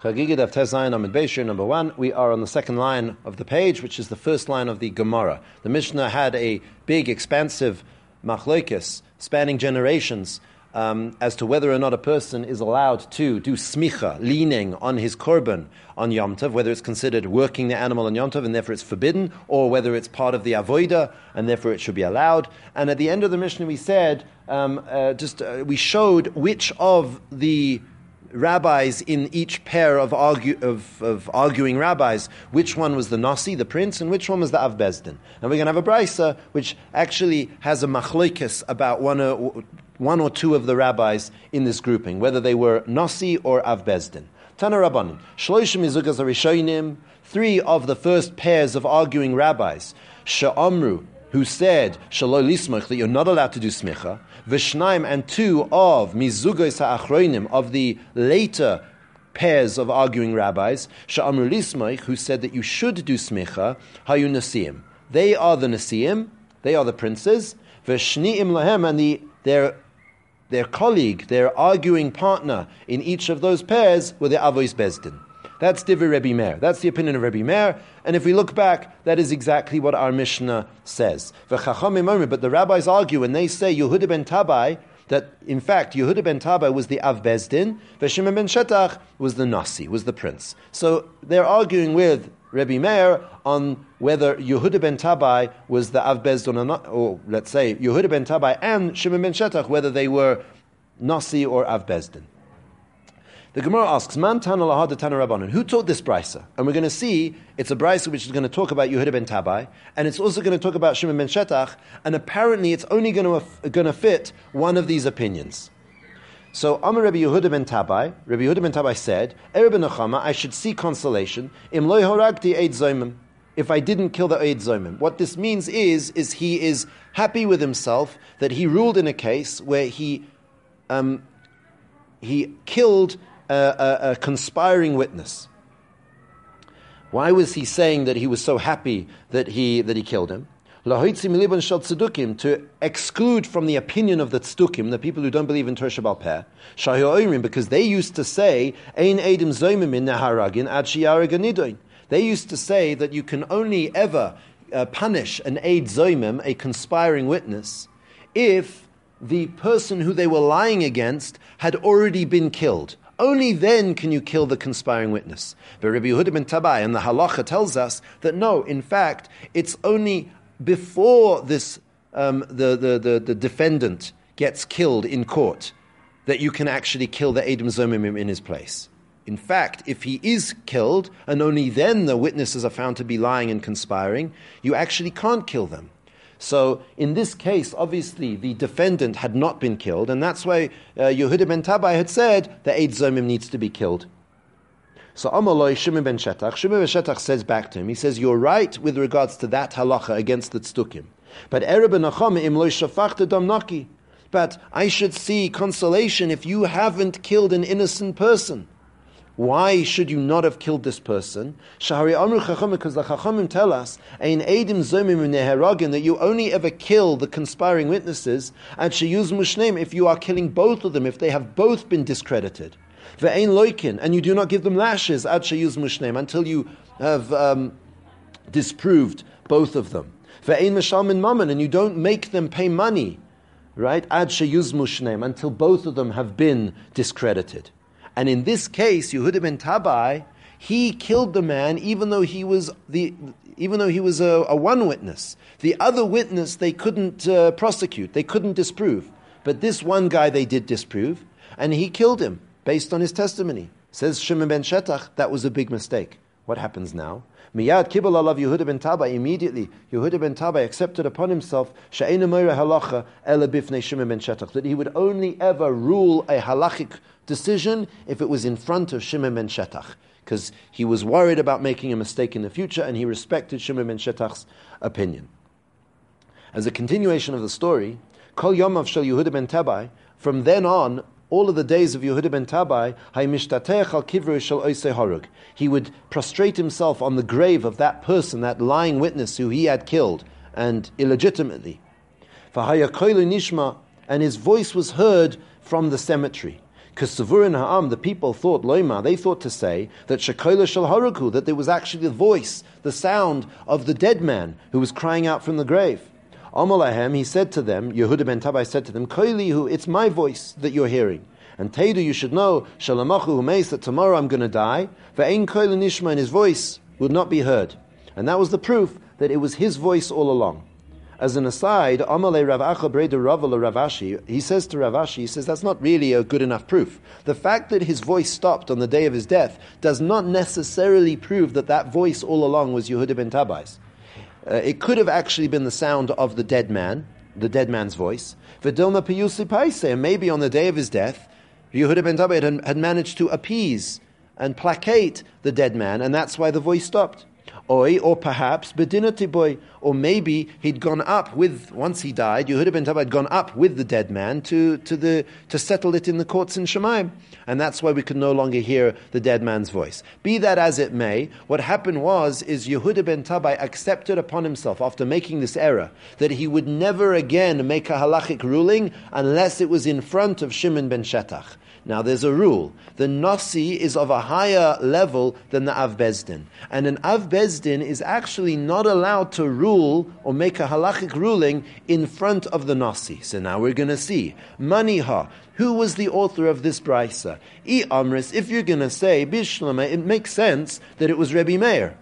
Chagiga of Tezayin Amid Beishir, number one. We are on the second line of the page, which is the first line of the Gemara. The Mishnah had a big, expansive machlokes spanning generations um, as to whether or not a person is allowed to do smicha, leaning on his korban on Yom Tov, whether it's considered working the animal on Yom Tov and therefore it's forbidden, or whether it's part of the avoida and therefore it should be allowed. And at the end of the Mishnah, we said, um, uh, just uh, we showed which of the rabbis in each pair of, argue, of, of, arguing rabbis, which one was the Nasi, the prince, and which one was the Avbezdin. And we're going to have a brisa which actually has a machlokes about one or, one or two of the rabbis in this grouping, whether they were Nasi or Avbezdin. Tana Rabbanim, Shloishim Izugas Arishoinim, three of the first pairs of arguing rabbis, Sha'amru, who said, Shaloi Lismach, that you're not allowed to do smicha, Vishnaim, and two of Mizugos HaAchroinim, of the later pairs of arguing rabbis, Sha'amru Lismach, who said that you should do smicha, Hayu Nasiim. They are the Nasiim, they are the princes, Vishniim Lahem, and the, their their colleague, their arguing partner in each of those pairs were the Avois Bezdin. That's Divi Rebbe Meir. That's the opinion of Rebbe Meir. And if we look back, that is exactly what our Mishnah says. But the rabbis argue and they say Yehuda ben Tabai, that in fact Yehuda ben Tabai was the Av Bezdin, Shimon ben Shetach was the Nasi, was the prince. So they're arguing with Rebbe Meir on whether Yehuda ben Tabai was the Av Bezdin or or let's say Yehuda ben Tabai and Shimon ben Shetach, whether they were Nasi or Av Bezdin. The Gemara asks, Man Tana Lahad Tana Rabbanon, who taught this brisa? And we're going to see it's a brisa which is going to talk about Yehuda ben Tabai, and it's also going to talk about Shimon ben Shetach, and apparently it's only going to, going to fit one of these opinions. So Amar Rabbi Yehuda ben Tabai, Rabbi Yehuda ben Tabai said, Erev ben I should see consolation, im loy horagti eid if I didn't kill the eid zoimim. What this means is, is he is happy with himself that he ruled in a case where he, um, he killed a, a, conspiring witness. Why was he saying that he was so happy that he, that he killed him? to exclude from the opinion of the tzdukim, the people who don't believe in Torah Shabbal Peh, because they used to say, Ein Edim Zoimim in Neharagin Ad They used to say that you can only ever uh, punish an aid Zoimim, a conspiring witness, if the person who they were lying against had already been killed. Only then can you kill the conspiring witness. But Rabbi Yehuda ben Tabai and the halacha tells us that no, in fact, it's only before this um, the, the, the, the, defendant gets killed in court that you can actually kill the Edom Zomimim in his place. In fact, if he is killed, and only then the witnesses are found to be lying and conspiring, you actually can't kill them. So in this case, obviously, the defendant had not been killed, and that's why uh, Yehuda ben Tabai had said the Eid Zomim needs to be killed. So Amaloi Shimon ben Shetach, Shimon ben Shetach says back to him, he says, you're right with regards to that halacha against the tztukim. But Ereb ben im loy shafachta dam naki. But I should see consolation if you haven't killed an innocent person. Why should you not have killed this person? Shahari Amru Chacham, because the Chachamim tell us, Ein Edim Zomim Neheragin, that you only ever kill the conspiring witnesses, and Sheyuz Mushneim, if you are killing both of them, if they have both been discredited. Ve'ein Loikin, and you do not give them lashes, Ad Sheyuz Mushneim, until you have um, disproved both of them. Ve'ein Meshalmin Mammon, and you don't make them pay money, right? Ad Sheyuz Mushneim, until both of them have been discredited. And in this case, Yehuda ben Tabai, he killed the man even though he was the even though he was a, a one witness. The other witness they couldn't uh, prosecute, they couldn't disprove. But this one guy they did disprove, and he killed him based on his testimony. Says Shimon ben Shetach, that was a big mistake. What happens now? Miyad kibul alav Yehuda ben Tabai. Immediately, Yehuda ben Tabai accepted upon himself she'ena halacha ela bifnei Shimon ben Shetach that he would only ever rule a halachic decision if it was in front of Shimon ben Shetach, because he was worried about making a mistake in the future and he respected Shimon ben Shetach's opinion. As a continuation of the story, Kol Yomav Shel Yehuda ben Tabai, from then on, all of the days of Yehuda ben Tabai, he would prostrate himself on the grave of that person, that lying witness who he had killed, and illegitimately. nishma, And his voice was heard from the cemetery. Kesavurin Ha'am, the people thought, Loima, they thought to say that Shekoila Shal Haruku, that there was actually the voice, the sound of the dead man who was crying out from the grave. Amalahem, he said to them, Yehuda ben Tabai said to them, Koilihu, it's my voice that you're hearing. And Teidu, you should know, Shalamachu Humeis, that tomorrow I'm going to die. Ve'ein Koil Nishma, and his voice would not be heard. And that was the proof that it was his voice all along. As an aside, Amalei Rav Acha Ravala Ravashi, he says to Ravashi, he says that's not really a good enough proof. The fact that his voice stopped on the day of his death does not necessarily prove that that voice all along was Yehuda ben Tabais. Uh, it could have actually been the sound of the dead man, the dead man's voice. Vidilma Piyusi Paise, maybe on the day of his death, Yehuda ben had, had managed to appease and placate the dead man, and that's why the voice stopped. Or perhaps boy, or maybe he'd gone up with once he died. Yehuda ben Tabai had gone up with the dead man to, to the to settle it in the courts in Shemaim, and that's why we could no longer hear the dead man's voice. Be that as it may, what happened was is Yehuda ben Tabai accepted upon himself after making this error that he would never again make a halachic ruling unless it was in front of Shimon ben Shetach. Now there's a rule. The Nasi is of a higher level than the Av Bezdin. And an Av Bezdin is actually not allowed to rule or make a halachic ruling in front of the Nasi. So now we're going to see. Maniha, who was the author of this brisa? I Amris, if you're going to say Bishlama, it makes sense that it was Rebbe Meir.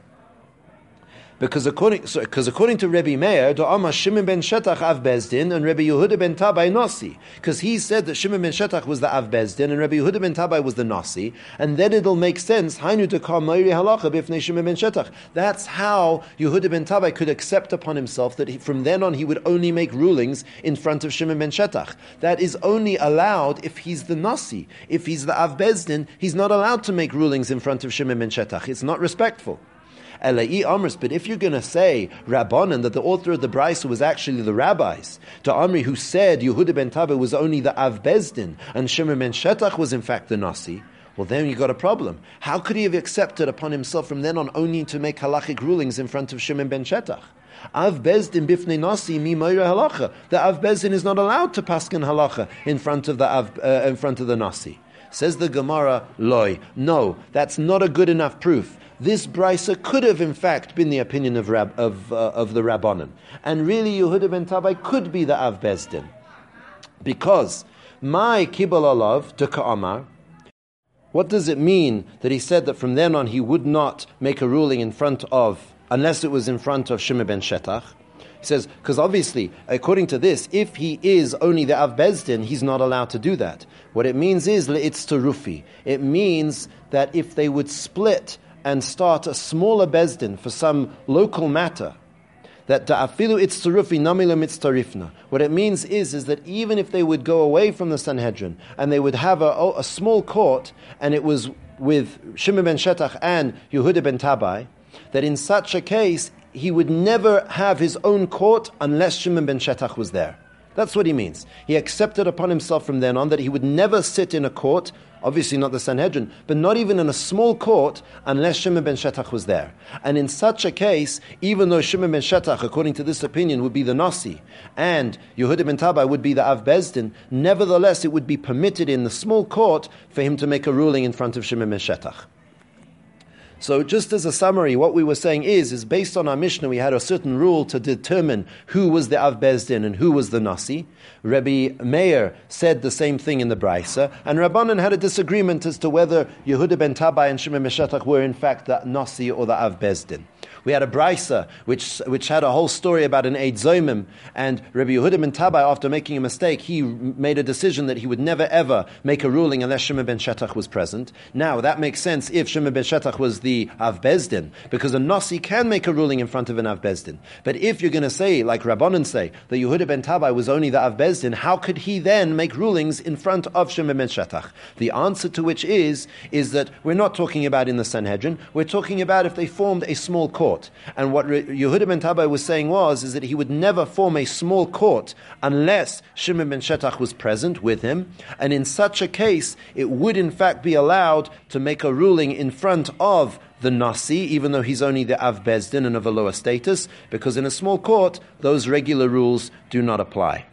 Because according, because according to Rebbe Meir, Da'ama Shimon ben Shetach Av Bezdin and Rebbe Yehuda ben Tabai Nasi. Because he said that Shimon ben Shetach was the Av Bezdin and Rebbe Yehuda ben Tabai was the Nasi. And then it'll make sense, Hainu Dekar Meiri Halacha Bifnei Shimon ben Shetach. That's how Yehuda ben Tabai could accept upon himself that he, from then on he would only make rulings in front of Shimon ben Shetach. That is only allowed if he's the Nasi. If he's the Av Bezdin, he's not allowed to make rulings in front of Shimon ben Shetach. It's not respectful. Elai Amrs, but if you're going to say Rabbanan that the author of the Brisa was actually the rabbis, to Amri who said Yehuda ben Tabai was only the Av Bezdin and Shimon ben Shetach was in fact the Nasi, well, then you got a problem. How could he have accepted upon himself from then on only to make halachic rulings in front of Shimon ben Shetach? Av Bezdin bifnei nasi mi halacha. The Av Bezdin is not allowed to paskin halacha in front of the Av, uh, in front of the nasi. Says the Gemara, loy. No, that's not a good enough proof this brisa could have in fact been the opinion of, Rab, of, uh, of the Rabbanon. And really Yehuda ben Tabai could be the Av Bezdin. Because my Kibbal Alav to Ka'amar, what does it mean that he said that from then on he would not make a ruling in front of, unless it was in front of Shimon ben Shetach? He says, because obviously, according to this, if he is only the Av Bezdin, he's not allowed to do that. What it means is, it's to Rufi. It means that if they would split and start a smaller bezdin for some local matter, that da'afilu itztarufi namilam itztarifna. What it means is, is that even if they would go away from the Sanhedrin and they would have a, a small court and it was with Shimon ben Shetach and Yehuda ben Tabai, that in such a case he would never have his own court unless Shimon ben Shetach was there. That's what he means. He accepted upon himself from then on that he would never sit in a court obviously not the Sanhedrin, but not even in a small court unless Shimon ben Shetach was there. And in such a case, even though Shimon ben Shetach, according to this opinion, would be the Nasi, and Yehuda ben Tabai would be the Av Bezdin, nevertheless it would be permitted in the small court for him to make a ruling in front of Shimon ben Shetach. So, just as a summary, what we were saying is, is based on our Mishnah, we had a certain rule to determine who was the Av Bezdin and who was the Nasi. Rabbi Meir said the same thing in the Brisa, and Rabbanan had a disagreement as to whether Yehuda ben Tabai and Shimon Meshetach were in fact the Nasi or the Av Bezdin. We had a brisa which, which had a whole story about an Eid Zomim, and Rabbi Yehuda ben Tabai, after making a mistake, he made a decision that he would never ever make a ruling unless Shimon ben Shetach was present. Now, that makes sense if Shimon ben Shetach was the Av Bezdin, because a Nasi can make a ruling in front of an Av Bezdin. But if you're going to say, like Rabbanan say, that Yehuda ben Tabai was only the Av Bezdin, how could he then make rulings in front of Shimon ben Shetach? The answer to which is, is that we're not talking about in the Sanhedrin, we're talking about if they formed a small court. And what Yehuda ben Tabai was saying was, is that he would never form a small court unless Shimon ben Shetach was present with him. And in such a case, it would in fact be allowed to make a ruling in front the Nasi, even though he's only the Av Bezdin and of a lower status, because in a small court, those regular rules do not apply.